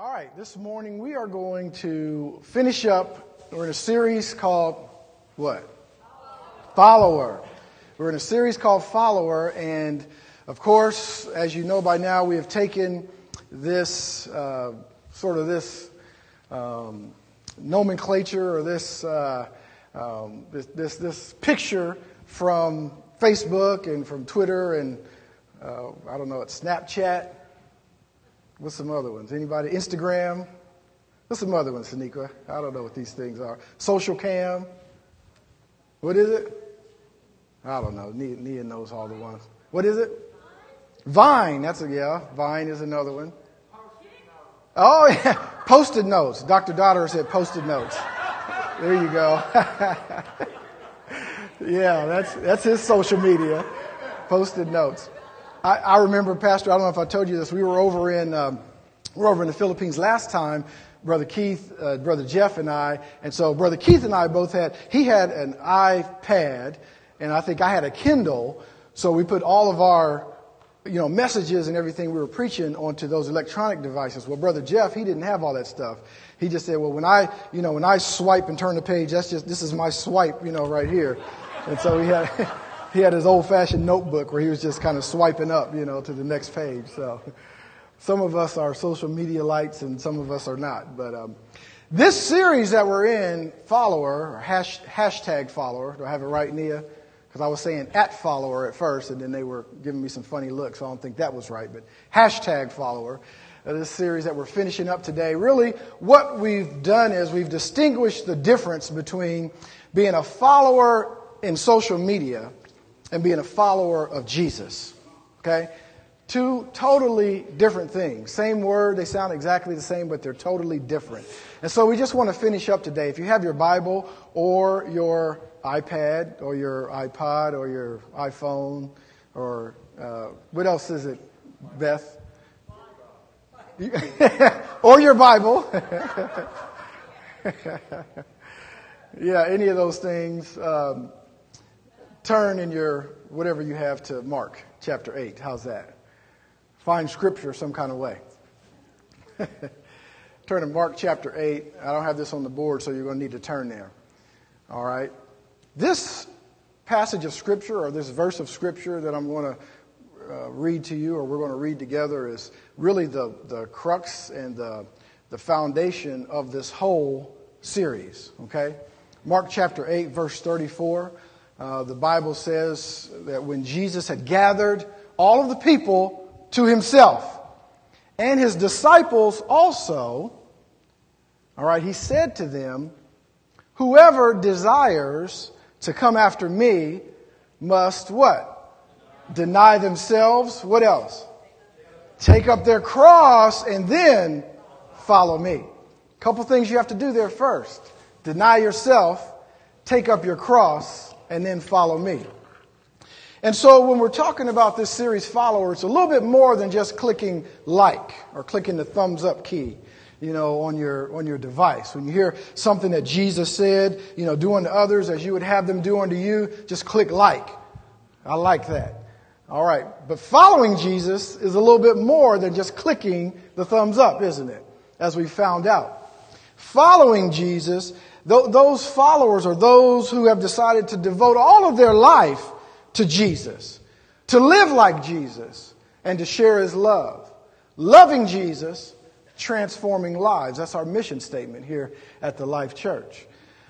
All right, this morning we are going to finish up. We're in a series called what? Follower. We're in a series called Follower, and of course, as you know by now, we have taken this uh, sort of this um, nomenclature or this, uh, um, this, this this picture from Facebook and from Twitter and uh, I don't know, it's Snapchat What's some other ones? Anybody? Instagram? What's some other ones, Sanika? I don't know what these things are. Social cam? What is it? I don't know. Nia, Nia knows all the ones. What is it? Vine. That's a, yeah. Vine is another one. Oh, yeah. Post-it notes. Dr. Daughter said post-it notes. There you go. yeah, that's, that's his social media. Post-it notes. I, I, remember, Pastor, I don't know if I told you this, we were over in, um, we were over in the Philippines last time, Brother Keith, uh, Brother Jeff, and I. And so Brother Keith and I both had, he had an iPad, and I think I had a Kindle. So we put all of our, you know, messages and everything we were preaching onto those electronic devices. Well, Brother Jeff, he didn't have all that stuff. He just said, well, when I, you know, when I swipe and turn the page, that's just, this is my swipe, you know, right here. And so he had, he had his old fashioned notebook where he was just kind of swiping up, you know, to the next page. So some of us are social media lights and some of us are not. But um, this series that we're in, follower, or hash, hashtag follower, do I have it right, Nia? Because I was saying at follower at first, and then they were giving me some funny looks, so I don't think that was right. But hashtag follower, uh, this series that we're finishing up today, really what we've done is we've distinguished the difference between being a follower in social media and being a follower of Jesus. Okay? Two totally different things. Same word, they sound exactly the same, but they're totally different. And so we just want to finish up today. If you have your Bible or your iPad or your iPod or your iPhone or uh, what else is it, Beth? or your Bible. yeah, any of those things. Um, turn in your whatever you have to Mark chapter 8. How's that? Find scripture some kind of way. turn to Mark chapter 8. I don't have this on the board, so you're going to need to turn there. All right. This passage of scripture or this verse of scripture that I'm going to uh, read to you or we're going to read together is really the, the crux and the, the foundation of this whole series. Okay? Mark chapter 8, verse 34. Uh, the Bible says that when Jesus had gathered all of the people to himself and his disciples also, all right, he said to them, Whoever desires to come after me must what? Deny themselves. What else? Take up their cross and then follow me. Couple things you have to do there first. Deny yourself, take up your cross, and then follow me. And so when we're talking about this series follower, it's a little bit more than just clicking like or clicking the thumbs up key, you know, on your, on your device. When you hear something that Jesus said, you know, do unto others as you would have them do unto you, just click like. I like that. All right. But following Jesus is a little bit more than just clicking the thumbs up, isn't it? As we found out. Following Jesus those followers are those who have decided to devote all of their life to Jesus, to live like Jesus, and to share his love. Loving Jesus, transforming lives. That's our mission statement here at the Life Church.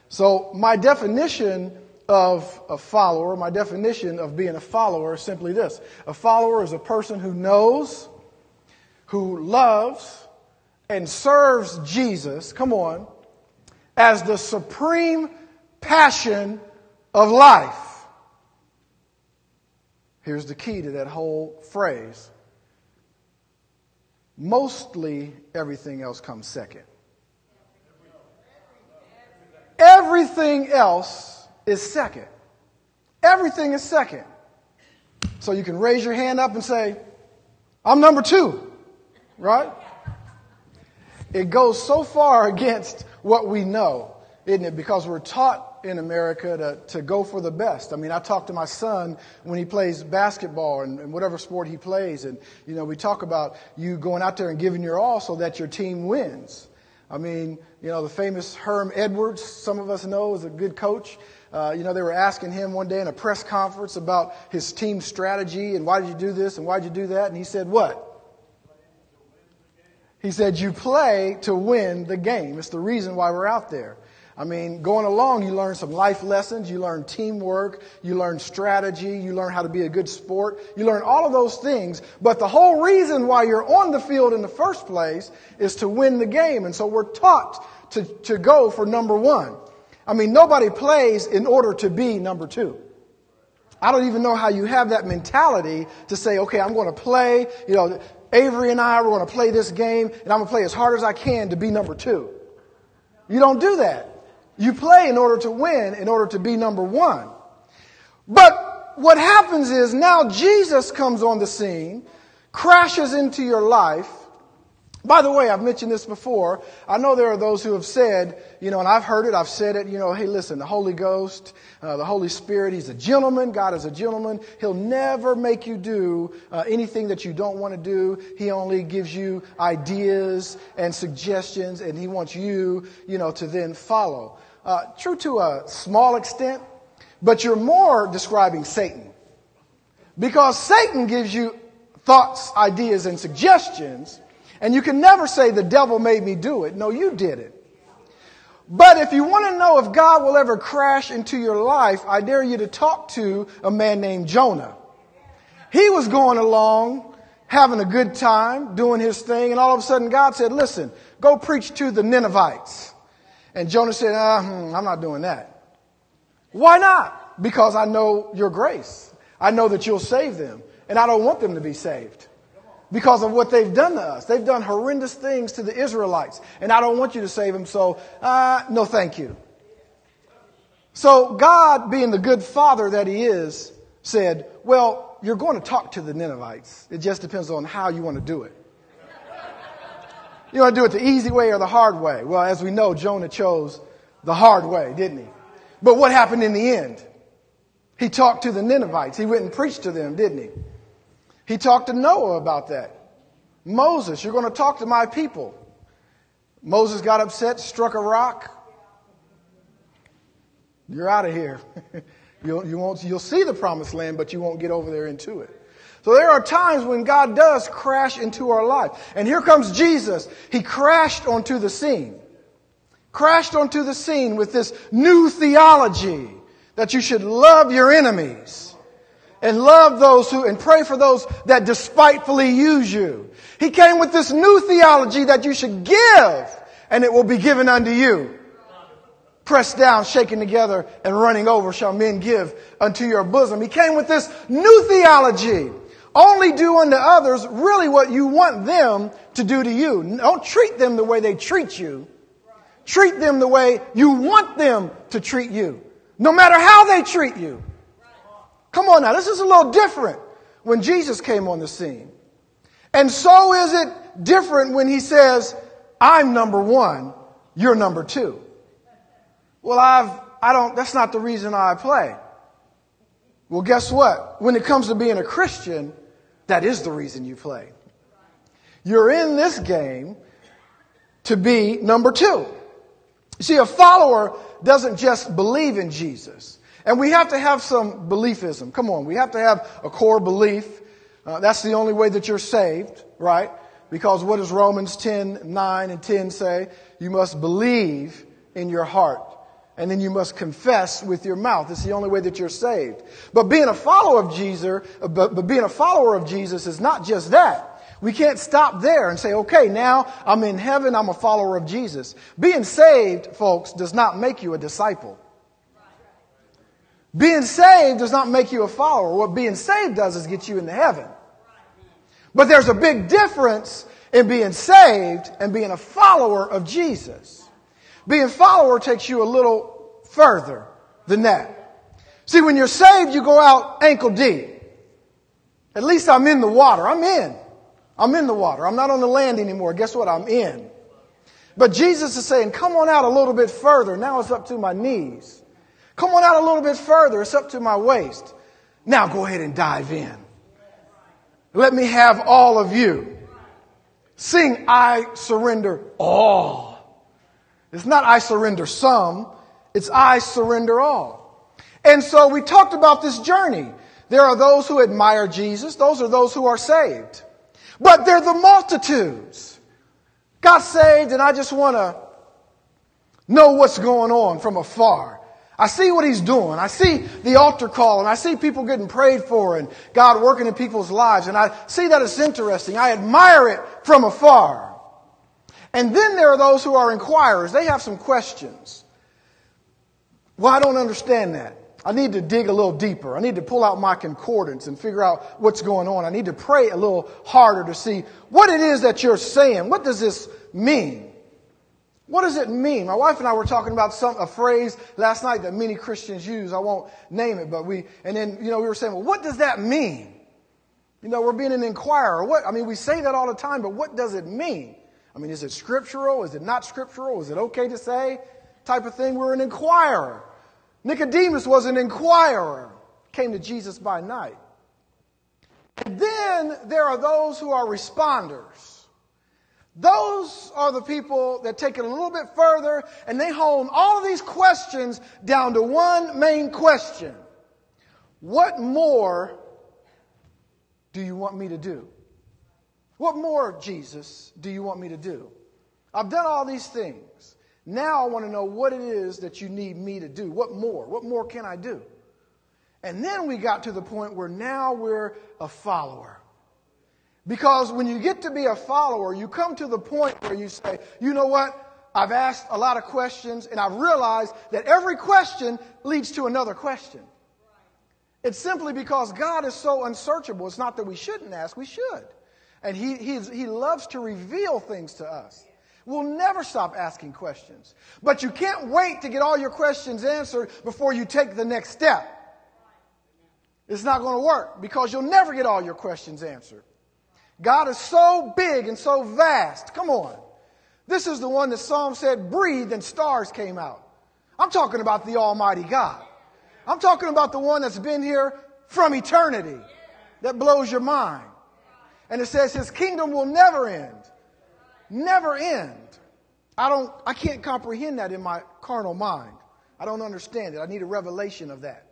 So, my definition of a follower, my definition of being a follower is simply this a follower is a person who knows, who loves, and serves Jesus. Come on as the supreme passion of life. Here's the key to that whole phrase. Mostly everything else comes second. Everything else is second. Everything is second. So you can raise your hand up and say, I'm number two, right? It goes so far against what we know, isn't it? Because we're taught in America to, to go for the best. I mean, I talk to my son when he plays basketball and, and, whatever sport he plays, and you know, we talk about you going out there and giving your all so that your team wins. I mean, you know, the famous Herm Edwards, some of us know, is a good coach. Uh, you know, they were asking him one day in a press conference about his team strategy and why did you do this and why did you do that, and he said, "What? He said, You play to win the game. It's the reason why we're out there. I mean, going along, you learn some life lessons, you learn teamwork, you learn strategy, you learn how to be a good sport, you learn all of those things. But the whole reason why you're on the field in the first place is to win the game. And so we're taught to, to go for number one. I mean, nobody plays in order to be number two. I don't even know how you have that mentality to say, okay, I'm going to play, you know, Avery and I, we're going to play this game, and I'm going to play as hard as I can to be number two. You don't do that. You play in order to win, in order to be number one. But what happens is now Jesus comes on the scene, crashes into your life, by the way, I've mentioned this before. I know there are those who have said, you know, and I've heard it, I've said it, you know, hey, listen, the Holy Ghost, uh, the Holy Spirit, He's a gentleman. God is a gentleman. He'll never make you do uh, anything that you don't want to do. He only gives you ideas and suggestions, and He wants you, you know, to then follow. Uh, true to a small extent, but you're more describing Satan. Because Satan gives you thoughts, ideas, and suggestions and you can never say, the devil made me do it. No, you did it. But if you want to know if God will ever crash into your life, I dare you to talk to a man named Jonah. He was going along, having a good time, doing his thing, and all of a sudden God said, listen, go preach to the Ninevites. And Jonah said, uh, hmm, I'm not doing that. Why not? Because I know your grace. I know that you'll save them, and I don't want them to be saved because of what they've done to us. They've done horrendous things to the Israelites, and I don't want you to save them, so uh, no thank you. So God, being the good father that he is, said, Well, you're going to talk to the Ninevites. It just depends on how you want to do it. You want to do it the easy way or the hard way? Well, as we know, Jonah chose the hard way, didn't he? But what happened in the end? He talked to the Ninevites. He went and preached to them, didn't he? He talked to Noah about that. Moses, you're going to talk to my people. Moses got upset, struck a rock. You're out of here. you'll, you won't, you'll see the promised land, but you won't get over there into it. So there are times when God does crash into our life. And here comes Jesus. He crashed onto the scene. Crashed onto the scene with this new theology that you should love your enemies and love those who, and pray for those that despitefully use you. He came with this new theology that you should give and it will be given unto you. Pressed down, shaken together, and running over shall men give unto your bosom. He came with this new theology. Only do unto others really what you want them to do to you. Don't treat them the way they treat you. Treat them the way you want them to treat you. No matter how they treat you. Come on now, this is a little different when Jesus came on the scene. And so is it different when he says, I'm number one, you're number two. Well, I've, I don't, that's not the reason I play. Well, guess what? When it comes to being a Christian, that is the reason you play. You're in this game to be number two. You see, a follower doesn't just believe in Jesus. And we have to have some beliefism. Come on, we have to have a core belief. Uh, that's the only way that you're saved, right? Because what does Romans 10, 9 and 10 say? You must believe in your heart. And then you must confess with your mouth. It's the only way that you're saved. But being a follower of Jesus, but, but being a follower of Jesus is not just that. We can't stop there and say, okay, now I'm in heaven, I'm a follower of Jesus. Being saved, folks, does not make you a disciple. Being saved does not make you a follower. What being saved does is get you into heaven. But there's a big difference in being saved and being a follower of Jesus. Being follower takes you a little further than that. See, when you're saved, you go out ankle deep. At least I'm in the water. I'm in. I'm in the water. I'm not on the land anymore. Guess what? I'm in. But Jesus is saying, come on out a little bit further. Now it's up to my knees. Come on out a little bit further. It's up to my waist. Now go ahead and dive in. Let me have all of you. Sing, I surrender all. It's not I surrender some, it's I surrender all. And so we talked about this journey. There are those who admire Jesus, those are those who are saved. But they're the multitudes. Got saved, and I just want to know what's going on from afar. I see what he's doing. I see the altar call and I see people getting prayed for and God working in people's lives. And I see that it's interesting. I admire it from afar. And then there are those who are inquirers. They have some questions. Well, I don't understand that. I need to dig a little deeper. I need to pull out my concordance and figure out what's going on. I need to pray a little harder to see what it is that you're saying. What does this mean? What does it mean? My wife and I were talking about some, a phrase last night that many Christians use. I won't name it, but we, and then, you know, we were saying, well, what does that mean? You know, we're being an inquirer. What, I mean, we say that all the time, but what does it mean? I mean, is it scriptural? Is it not scriptural? Is it okay to say? Type of thing. We're an inquirer. Nicodemus was an inquirer, came to Jesus by night. And then there are those who are responders. Those are the people that take it a little bit further and they hone all of these questions down to one main question. What more do you want me to do? What more, Jesus, do you want me to do? I've done all these things. Now I want to know what it is that you need me to do. What more? What more can I do? And then we got to the point where now we're a follower. Because when you get to be a follower, you come to the point where you say, you know what? I've asked a lot of questions and I've realized that every question leads to another question. It's simply because God is so unsearchable. It's not that we shouldn't ask, we should. And He, he loves to reveal things to us. We'll never stop asking questions. But you can't wait to get all your questions answered before you take the next step. It's not going to work because you'll never get all your questions answered. God is so big and so vast. Come on. This is the one that Psalm said breathed and stars came out. I'm talking about the Almighty God. I'm talking about the one that's been here from eternity that blows your mind. And it says his kingdom will never end. Never end. I don't, I can't comprehend that in my carnal mind. I don't understand it. I need a revelation of that.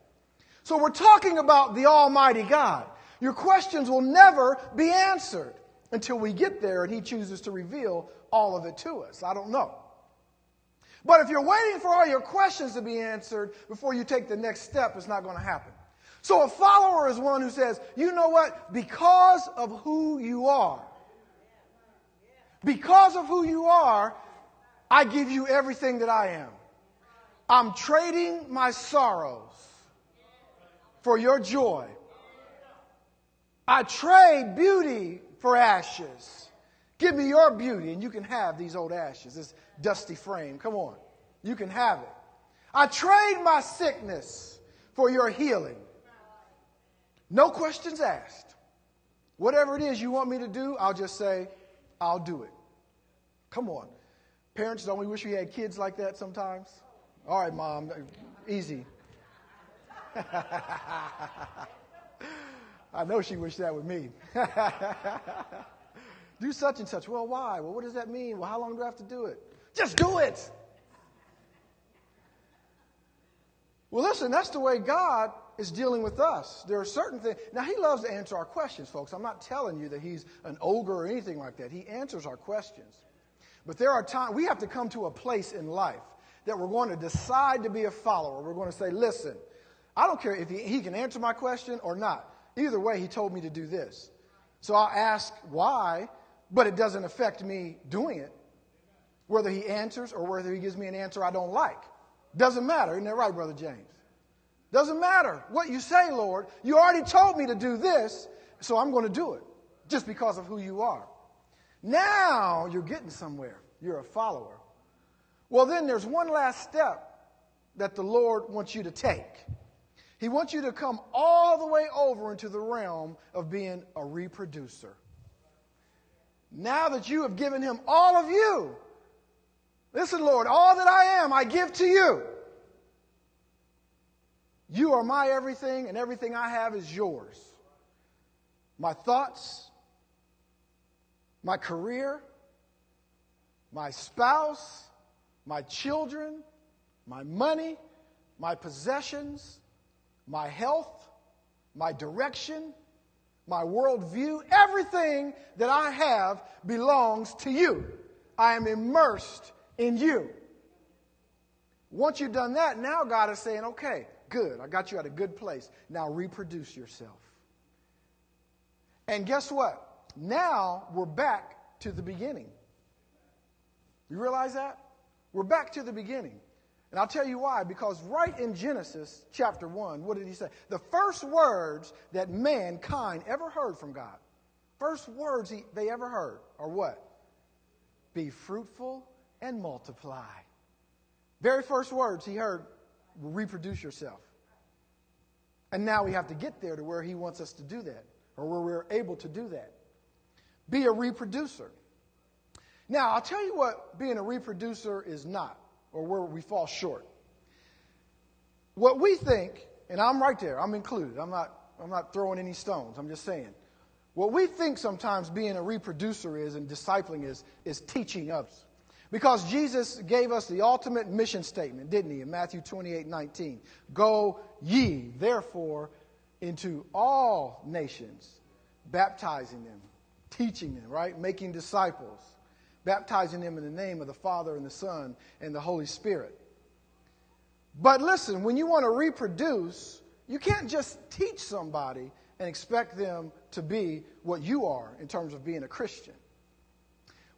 So we're talking about the Almighty God. Your questions will never be answered until we get there and He chooses to reveal all of it to us. I don't know. But if you're waiting for all your questions to be answered before you take the next step, it's not going to happen. So a follower is one who says, you know what? Because of who you are, because of who you are, I give you everything that I am. I'm trading my sorrows for your joy. I trade beauty for ashes. Give me your beauty, and you can have these old ashes, this dusty frame. Come on. You can have it. I trade my sickness for your healing. No questions asked. Whatever it is you want me to do, I'll just say, I'll do it. Come on. Parents, don't we wish we had kids like that sometimes? All right, mom, easy. I know she wished that with me. do such and such. Well, why? Well, what does that mean? Well, how long do I have to do it? Just do it. Well, listen, that's the way God is dealing with us. There are certain things. Now, He loves to answer our questions, folks. I'm not telling you that He's an ogre or anything like that. He answers our questions. But there are times we have to come to a place in life that we're going to decide to be a follower. We're going to say, listen, I don't care if he, he can answer my question or not. Either way, he told me to do this. So I'll ask why, but it doesn't affect me doing it. Whether he answers or whether he gives me an answer I don't like. Doesn't matter. Isn't that right, Brother James? Doesn't matter what you say, Lord. You already told me to do this, so I'm going to do it just because of who you are. Now you're getting somewhere. You're a follower. Well, then there's one last step that the Lord wants you to take. He wants you to come all the way over into the realm of being a reproducer. Now that you have given him all of you, listen, Lord, all that I am, I give to you. You are my everything, and everything I have is yours. My thoughts, my career, my spouse, my children, my money, my possessions, my health, my direction, my worldview, everything that I have belongs to you. I am immersed in you. Once you've done that, now God is saying, okay, good. I got you at a good place. Now reproduce yourself. And guess what? Now we're back to the beginning. You realize that? We're back to the beginning. And I'll tell you why. Because right in Genesis chapter 1, what did he say? The first words that mankind ever heard from God, first words he, they ever heard are what? Be fruitful and multiply. Very first words he heard reproduce yourself. And now we have to get there to where he wants us to do that, or where we're able to do that. Be a reproducer. Now, I'll tell you what being a reproducer is not, or where we fall short. What we think, and I'm right there, I'm included, I'm not, I'm not throwing any stones, I'm just saying. What we think sometimes being a reproducer is and discipling is, is teaching others. Because Jesus gave us the ultimate mission statement, didn't he, in Matthew 28 19? Go ye, therefore, into all nations, baptizing them, teaching them, right? Making disciples, baptizing them in the name of the Father and the Son and the Holy Spirit. But listen, when you want to reproduce, you can't just teach somebody and expect them to be what you are in terms of being a Christian.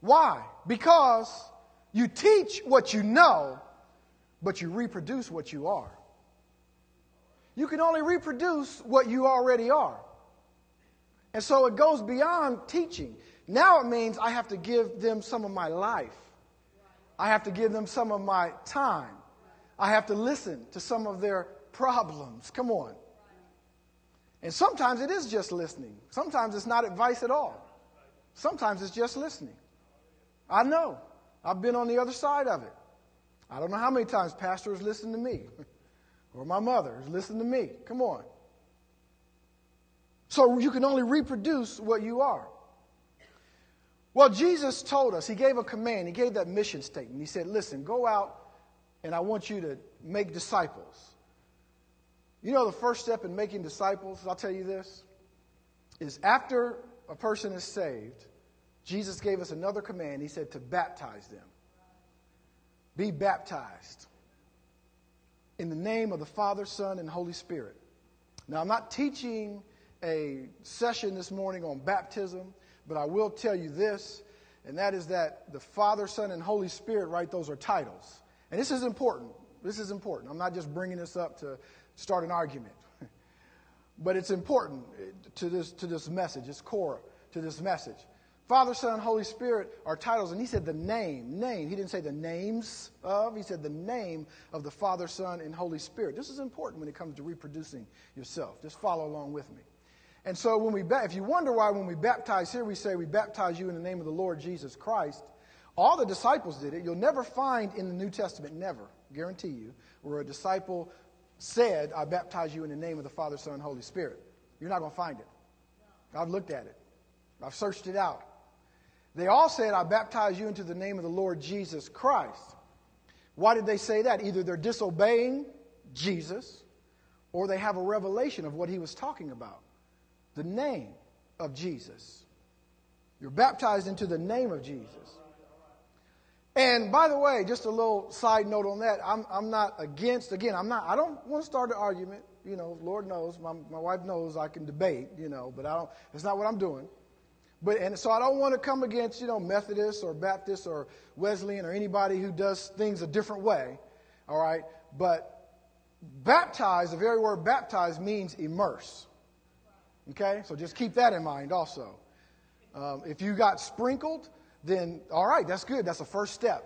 Why? Because you teach what you know, but you reproduce what you are. You can only reproduce what you already are. And so it goes beyond teaching. Now it means I have to give them some of my life. I have to give them some of my time. I have to listen to some of their problems. Come on. And sometimes it is just listening. Sometimes it's not advice at all. Sometimes it's just listening. I know. I've been on the other side of it. I don't know how many times pastors listen to me or my mother has listened to me. Come on. So you can only reproduce what you are. Well, Jesus told us, He gave a command, He gave that mission statement. He said, Listen, go out and I want you to make disciples. You know, the first step in making disciples, I'll tell you this, is after a person is saved, Jesus gave us another command. He said to baptize them. Be baptized in the name of the Father, Son, and Holy Spirit. Now, I'm not teaching a session this morning on baptism, but I will tell you this, and that is that the Father, Son, and Holy Spirit, right, those are titles. And this is important. This is important. I'm not just bringing this up to start an argument, but it's important eh, to this, to this message. It's core to this message. Father, Son, Holy Spirit are titles. And he said the name, name. He didn't say the names of, he said the name of the Father, Son, and Holy Spirit. This is important when it comes to reproducing yourself. Just follow along with me. And so when we, if you wonder why when we baptize here, we say we baptize you in the name of the Lord Jesus Christ, all the disciples did it. You'll never find in the New Testament, never, guarantee you, where a disciple said, I baptize you in the name of the Father, Son, Holy Spirit. You're not going to find it. I've looked at it. I've searched it out. They all said, I baptize you into the name of the Lord Jesus Christ. Why did they say that? Either they're disobeying Jesus or they have a revelation of what he was talking about the name of Jesus. You're baptized into the name of Jesus. And by the way, just a little side note on that. I'm, I'm not against, again, I'm not, I don't want to start an argument. You know, Lord knows, my, my wife knows I can debate, you know, but I don't, it's not what I'm doing. But, and so I don't want to come against, you know, Methodist or Baptist or Wesleyan or anybody who does things a different way. All right. But baptize, the very word baptize means immerse. Okay. So just keep that in mind also. Um, if you got sprinkled, then all right, that's good. That's the first step.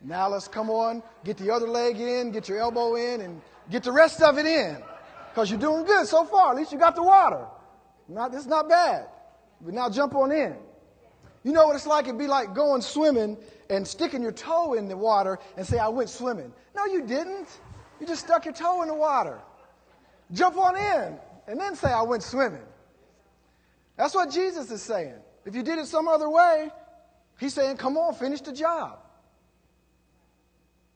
Now let's come on, get the other leg in, get your elbow in, and get the rest of it in. Because you're doing good so far. At least you got the water. Not, it's not bad. But now jump on in. You know what it's like? It'd be like going swimming and sticking your toe in the water and say, I went swimming. No, you didn't. You just stuck your toe in the water. Jump on in and then say, I went swimming. That's what Jesus is saying. If you did it some other way, he's saying, come on, finish the job.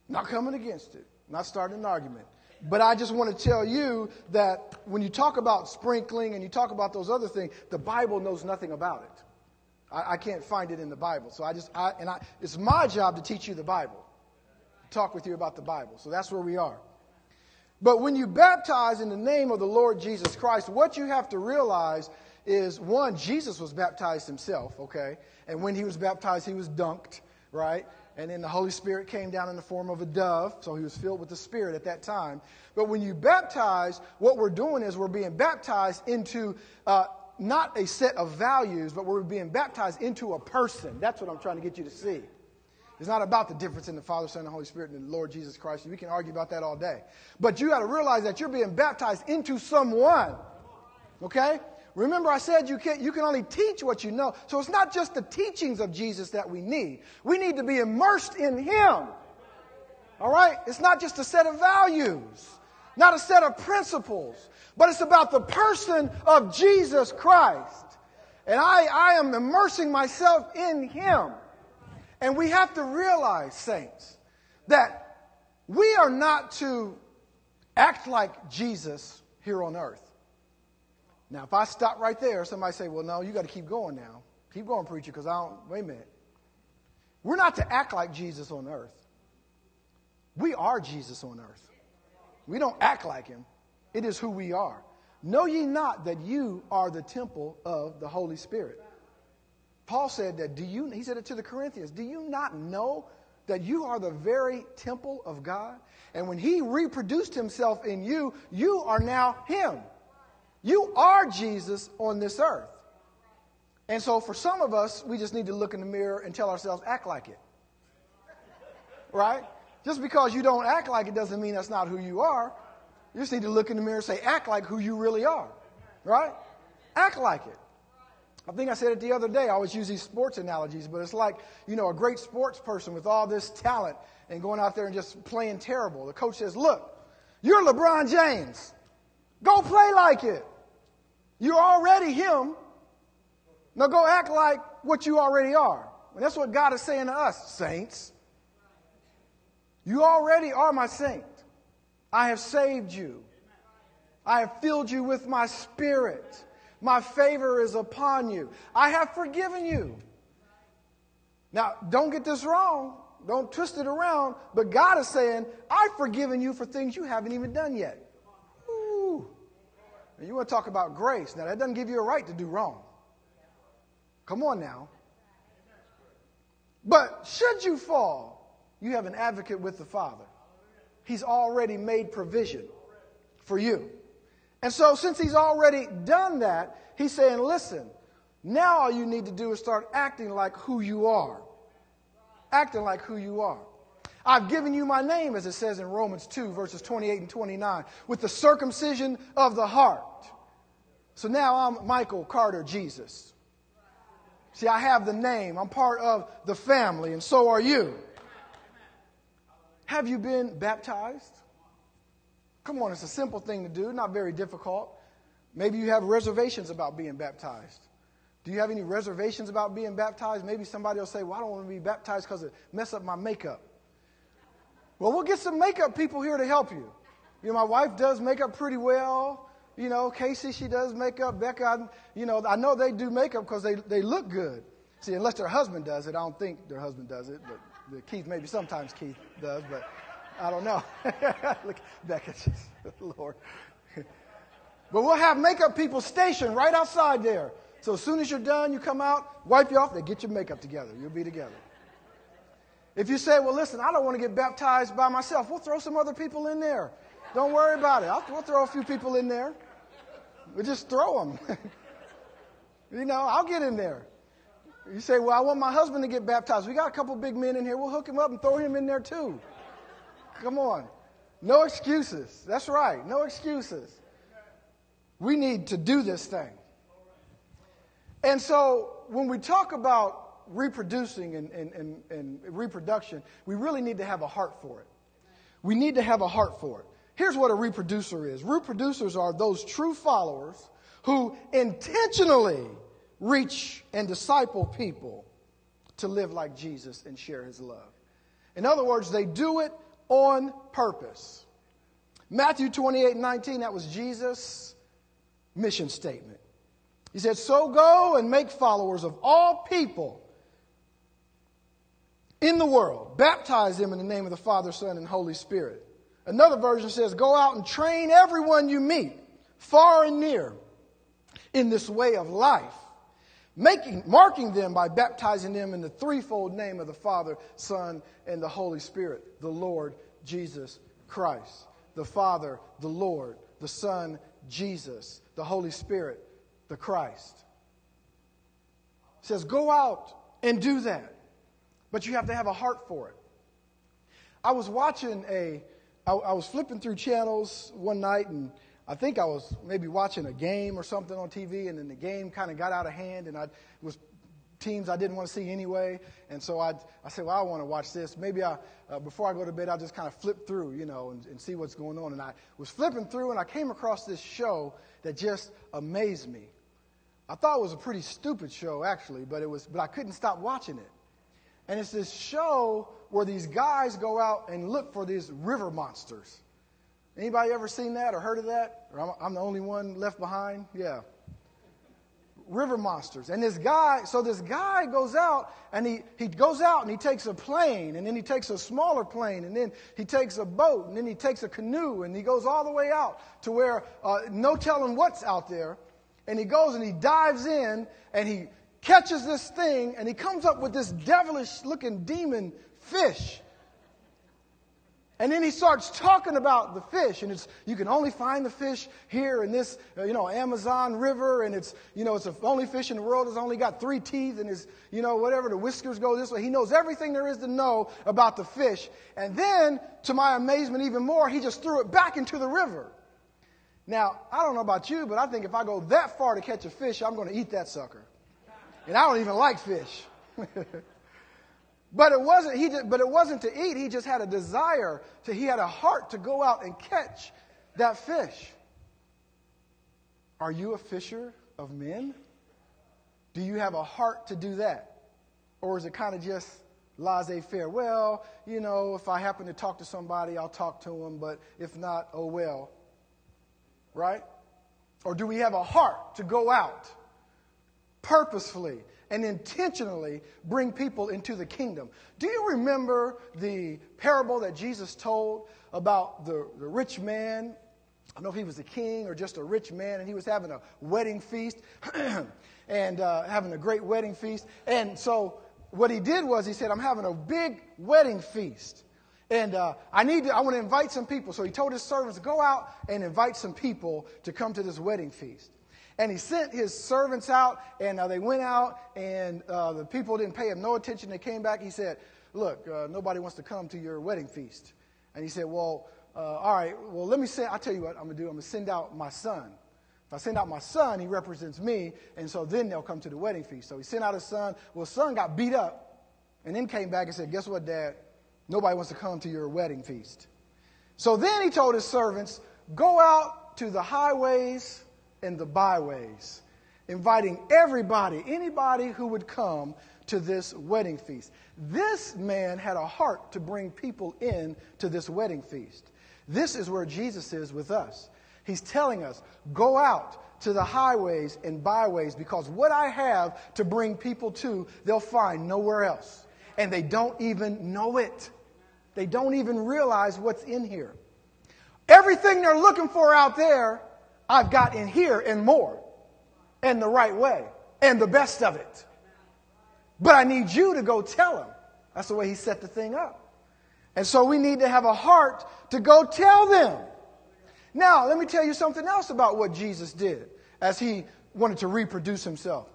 Not coming against it, not starting an argument. But I just want to tell you that when you talk about sprinkling and you talk about those other things, the Bible knows nothing about it. I, I can't find it in the Bible. So I just, I, and I, it's my job to teach you the Bible, talk with you about the Bible. So that's where we are. But when you baptize in the name of the Lord Jesus Christ, what you have to realize is one, Jesus was baptized himself, okay? And when he was baptized, he was dunked, right? And then the Holy Spirit came down in the form of a dove, so he was filled with the Spirit at that time. But when you baptize, what we're doing is we're being baptized into uh, not a set of values, but we're being baptized into a person. That's what I'm trying to get you to see. It's not about the difference in the Father, Son, and Holy Spirit and the Lord Jesus Christ. We can argue about that all day. But you got to realize that you're being baptized into someone. Okay? Remember, I said you can, you can only teach what you know. So it's not just the teachings of Jesus that we need. We need to be immersed in Him. All right? It's not just a set of values, not a set of principles, but it's about the person of Jesus Christ. And I, I am immersing myself in Him. And we have to realize, saints, that we are not to act like Jesus here on earth. Now, if I stop right there, somebody say, well, no, you got to keep going now. Keep going, preacher, because I don't, wait a minute. We're not to act like Jesus on earth. We are Jesus on earth. We don't act like him. It is who we are. Know ye not that you are the temple of the Holy Spirit? Paul said that, do you, he said it to the Corinthians, do you not know that you are the very temple of God? And when he reproduced himself in you, you are now him. You are Jesus on this earth. And so for some of us, we just need to look in the mirror and tell ourselves, act like it. Right? Just because you don't act like it doesn't mean that's not who you are. You just need to look in the mirror and say, act like who you really are. Right? Act like it. I think I said it the other day. I use these sports analogies, but it's like, you know, a great sports person with all this talent and going out there and just playing terrible. The coach says, look, you're LeBron James. Go play like it. You're already him. Now go act like what you already are. And that's what God is saying to us, saints. You already are my saint. I have saved you. I have filled you with my spirit. My favor is upon you. I have forgiven you. Now, don't get this wrong. Don't twist it around. But God is saying, I've forgiven you for things you haven't even done yet. And you want to talk about grace. Now, that doesn't give you a right to do wrong. Come on now. But should you fall, you have an advocate with the Father. He's already made provision for you. And so, since He's already done that, He's saying, listen, now all you need to do is start acting like who you are. Acting like who you are. I've given you my name, as it says in Romans 2, verses 28 and 29, with the circumcision of the heart. So now I'm Michael Carter Jesus. See, I have the name. I'm part of the family, and so are you. Have you been baptized? Come on, it's a simple thing to do, not very difficult. Maybe you have reservations about being baptized. Do you have any reservations about being baptized? Maybe somebody will say, Well, I don't want to be baptized because it mess up my makeup. Well, we'll get some makeup people here to help you. You know, my wife does makeup pretty well. You know, Casey, she does makeup. Becca, you know, I know they do makeup because they, they look good. See, unless their husband does it, I don't think their husband does it. But Keith, maybe sometimes Keith does, but I don't know. look, Becca, Lord. but we'll have makeup people stationed right outside there. So as soon as you're done, you come out, wipe you off, they get your makeup together. You'll be together. If you say, well, listen, I don't want to get baptized by myself, we'll throw some other people in there. Don't worry about it. I'll, we'll throw a few people in there. We'll just throw them. you know, I'll get in there. You say, well, I want my husband to get baptized. We got a couple big men in here. We'll hook him up and throw him in there too. Come on. No excuses. That's right. No excuses. We need to do this thing. And so when we talk about reproducing and, and, and, and reproduction, we really need to have a heart for it. We need to have a heart for it. Here's what a reproducer is reproducers are those true followers who intentionally reach and disciple people to live like Jesus and share his love. In other words, they do it on purpose. Matthew 28 19, that was Jesus' mission statement. He said, So go and make followers of all people in the world. Baptize them in the name of the Father, Son, and Holy Spirit. Another version says, Go out and train everyone you meet, far and near, in this way of life, making, marking them by baptizing them in the threefold name of the Father, Son, and the Holy Spirit, the Lord Jesus Christ. The Father, the Lord, the Son, Jesus, the Holy Spirit, the Christ. It says, Go out and do that. But you have to have a heart for it. I was watching a I, I was flipping through channels one night and I think I was maybe watching a game or something on TV, and then the game kind of got out of hand, and I was teams I didn't want to see anyway. And so I, I said, well, I want to watch this. Maybe I, uh, before I go to bed, I'll just kind of flip through, you know, and, and see what's going on. And I was flipping through, and I came across this show that just amazed me. I thought it was a pretty stupid show, actually, but it was, but I couldn't stop watching it. And it's this show where these guys go out and look for these river monsters. Anybody ever seen that or heard of that? Or I'm, I'm the only one left behind? Yeah. River monsters. And this guy, so this guy goes out and he, he goes out and he takes a plane and then he takes a smaller plane and then he takes a boat and then he takes a canoe and he goes all the way out to where uh, no telling what's out there. And he goes and he dives in and he catches this thing and he comes up with this devilish looking demon fish. And then he starts talking about the fish, and it's you can only find the fish here in this, uh, you know, Amazon River, and it's you know it's the only fish in the world that's only got three teeth, and his you know whatever the whiskers go this way. He knows everything there is to know about the fish, and then to my amazement, even more, he just threw it back into the river. Now I don't know about you, but I think if I go that far to catch a fish, I'm going to eat that sucker. And I don't even like fish. but it wasn't he but it wasn't to eat. He just had a desire to he had a heart to go out and catch that fish. Are you a fisher of men? Do you have a heart to do that? Or is it kind of just laissez faire? Well, you know, if I happen to talk to somebody, I'll talk to them, but if not, oh well. Right? Or do we have a heart to go out purposefully and intentionally bring people into the kingdom. Do you remember the parable that Jesus told about the, the rich man? I don't know if he was a king or just a rich man, and he was having a wedding feast and uh, having a great wedding feast. And so what he did was he said, I'm having a big wedding feast. And uh, I need to, I want to invite some people. So he told his servants, go out and invite some people to come to this wedding feast. And he sent his servants out, and uh, they went out, and uh, the people didn't pay him no attention. They came back. He said, Look, uh, nobody wants to come to your wedding feast. And he said, Well, uh, all right, well, let me send, I'll tell you what I'm going to do. I'm going to send out my son. If I send out my son, he represents me, and so then they'll come to the wedding feast. So he sent out his son. Well, son got beat up, and then came back and said, Guess what, Dad? Nobody wants to come to your wedding feast. So then he told his servants, Go out to the highways and the byways, inviting everybody, anybody who would come to this wedding feast. This man had a heart to bring people in to this wedding feast. This is where Jesus is with us. He's telling us, go out to the highways and byways because what I have to bring people to, they'll find nowhere else. And they don't even know it. They don't even realize what's in here. Everything they're looking for out there, I've got in here and more, and the right way, and the best of it. But I need you to go tell them. That's the way he set the thing up. And so we need to have a heart to go tell them. Now, let me tell you something else about what Jesus did as he wanted to reproduce himself.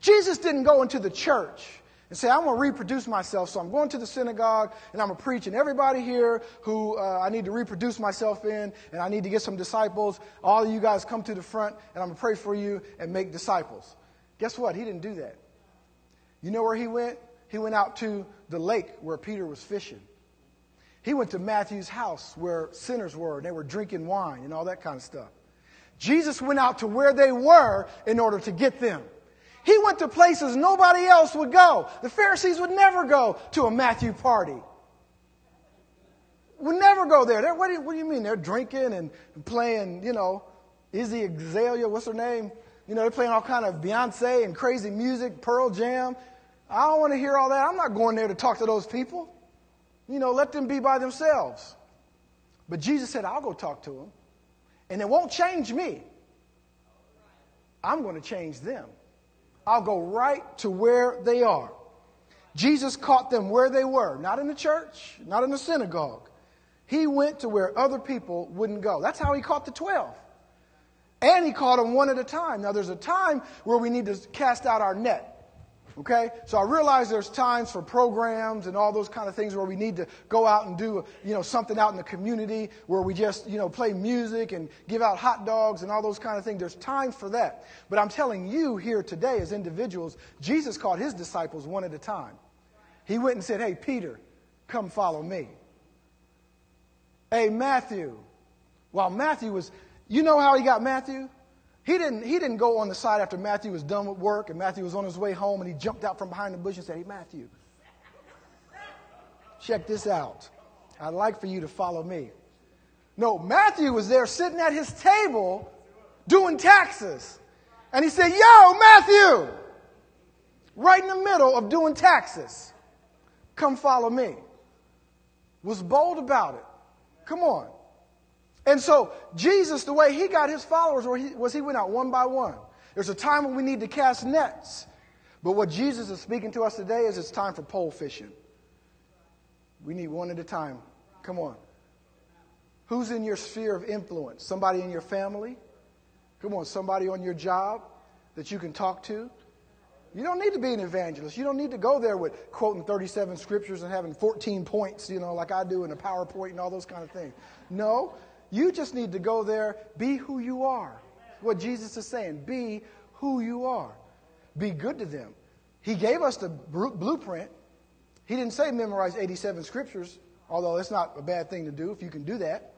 Jesus didn't go into the church and say, I'm going to reproduce myself, so I'm going to the synagogue and I'm going to preach, and everybody here who uh, I need to reproduce myself in, and I need to get some disciples, all of you guys come to the front, and I'm going to pray for you and make disciples. Guess what? He didn't do that. You know where he went? He went out to the lake where Peter was fishing. He went to Matthew's house where sinners were and they were drinking wine and all that kind of stuff. Jesus went out to where they were in order to get them. He went to places nobody else would go. The Pharisees would never go to a Matthew party. Would never go there. What do, you, what do you mean? They're drinking and playing, you know, Izzy Azalea, what's her name? You know, they're playing all kind of Beyonce and crazy music, Pearl Jam. I don't want to hear all that. I'm not going there to talk to those people. You know, let them be by themselves. But Jesus said, I'll go talk to them. And it won't change me. I'm going to change them. I'll go right to where they are. Jesus caught them where they were, not in the church, not in the synagogue. He went to where other people wouldn't go. That's how he caught the 12. And he caught them one at a time. Now, there's a time where we need to cast out our net. Okay? So I realize there's times for programs and all those kind of things where we need to go out and do, you know, something out in the community where we just, you know, play music and give out hot dogs and all those kind of things. There's times for that. But I'm telling you here today as individuals, Jesus called his disciples one at a time. He went and said, Hey, Peter, come follow me. Hey, Matthew. While Matthew was, you know how he got Matthew? He didn't, he didn't go on the side after Matthew was done with work and Matthew was on his way home and he jumped out from behind the bush and said, Hey, Matthew, check this out. I'd like for you to follow me. No, Matthew was there sitting at his table doing taxes. And he said, Yo, Matthew, right in the middle of doing taxes, come follow me. Was bold about it. Come on. And so, Jesus, the way he got his followers was he went out one by one. There's a time when we need to cast nets. But what Jesus is speaking to us today is it's time for pole fishing. We need one at a time. Come on. Who's in your sphere of influence? Somebody in your family? Come on, somebody on your job that you can talk to? You don't need to be an evangelist. You don't need to go there with quoting 37 scriptures and having 14 points, you know, like I do in a PowerPoint and all those kind of things. No, you just need to go there, be who you are. What Jesus is saying, be who you are. Be good to them. He gave us the blueprint. He didn't say memorize 87 scriptures, although it's not a bad thing to do if you can do that.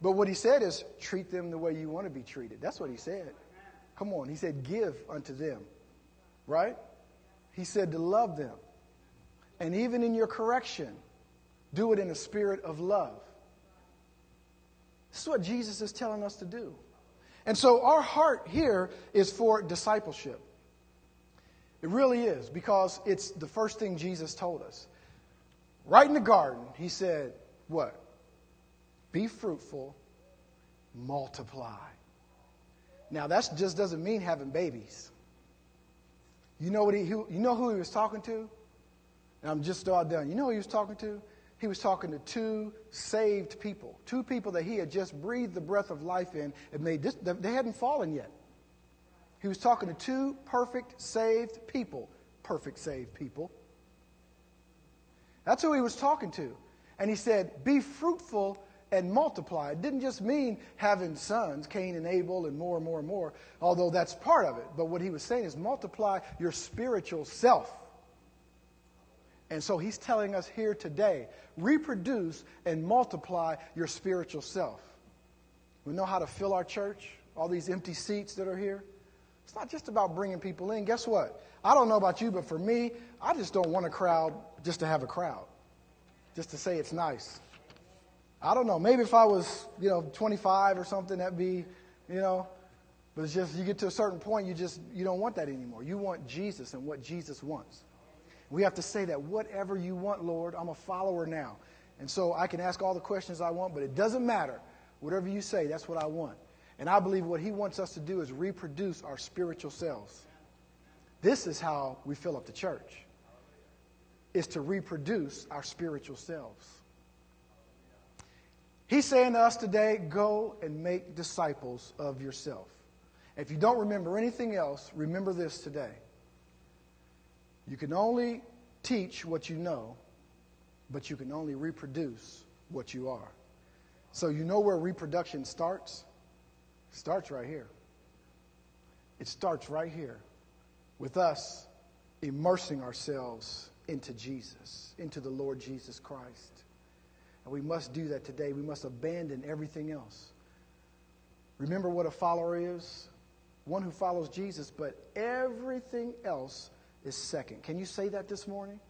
But what he said is treat them the way you want to be treated. That's what he said. Come on. He said give unto them. Right? He said to love them. And even in your correction, do it in a spirit of love. This is what Jesus is telling us to do. And so our heart here is for discipleship. It really is because it's the first thing Jesus told us. Right in the garden, he said, What? Be fruitful, multiply. Now, that just doesn't mean having babies. You know, what he, you know who he was talking to? And I'm just about done. You know who he was talking to? He was talking to two saved people, two people that he had just breathed the breath of life in and made this, they hadn't fallen yet. He was talking to two perfect saved people, perfect saved people. That's who he was talking to. And he said, Be fruitful and multiply. It didn't just mean having sons, Cain and Abel, and more and more and more, although that's part of it. But what he was saying is multiply your spiritual self. And so he's telling us here today reproduce and multiply your spiritual self. We know how to fill our church, all these empty seats that are here. It's not just about bringing people in. Guess what? I don't know about you, but for me, I just don't want a crowd just to have a crowd, just to say it's nice. I don't know. Maybe if I was, you know, 25 or something, that'd be, you know. But it's just you get to a certain point, you just you don't want that anymore. You want Jesus and what Jesus wants. We have to say that whatever you want, Lord, I'm a follower now. And so I can ask all the questions I want, but it doesn't matter. Whatever you say, that's what I want. And I believe what he wants us to do is reproduce our spiritual selves. This is how we fill up the church. Is to reproduce our spiritual selves. He's saying to us today, go and make disciples of yourself. If you don't remember anything else, remember this today. You can only teach what you know, but you can only reproduce what you are. So you know where reproduction starts? It starts right here. It starts right here with us immersing ourselves into Jesus, into the Lord Jesus Christ. And we must do that today. We must abandon everything else. Remember what a follower is? One who follows Jesus, but everything else is second. Can you say that this morning?